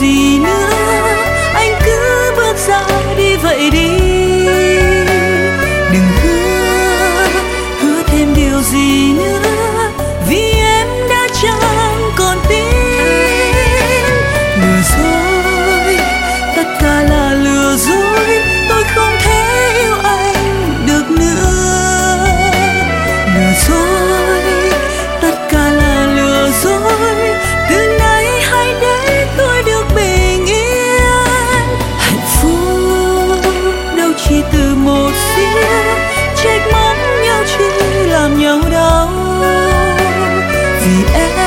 gì nữa, anh cứ bước ra đi vậy đi. Đừng hứa hứa thêm điều gì nữa, vì em đã chẳng còn tin. Lừa dối, tất cả là lừa dối, tôi không thể yêu anh được nữa. Lừa dối. the end.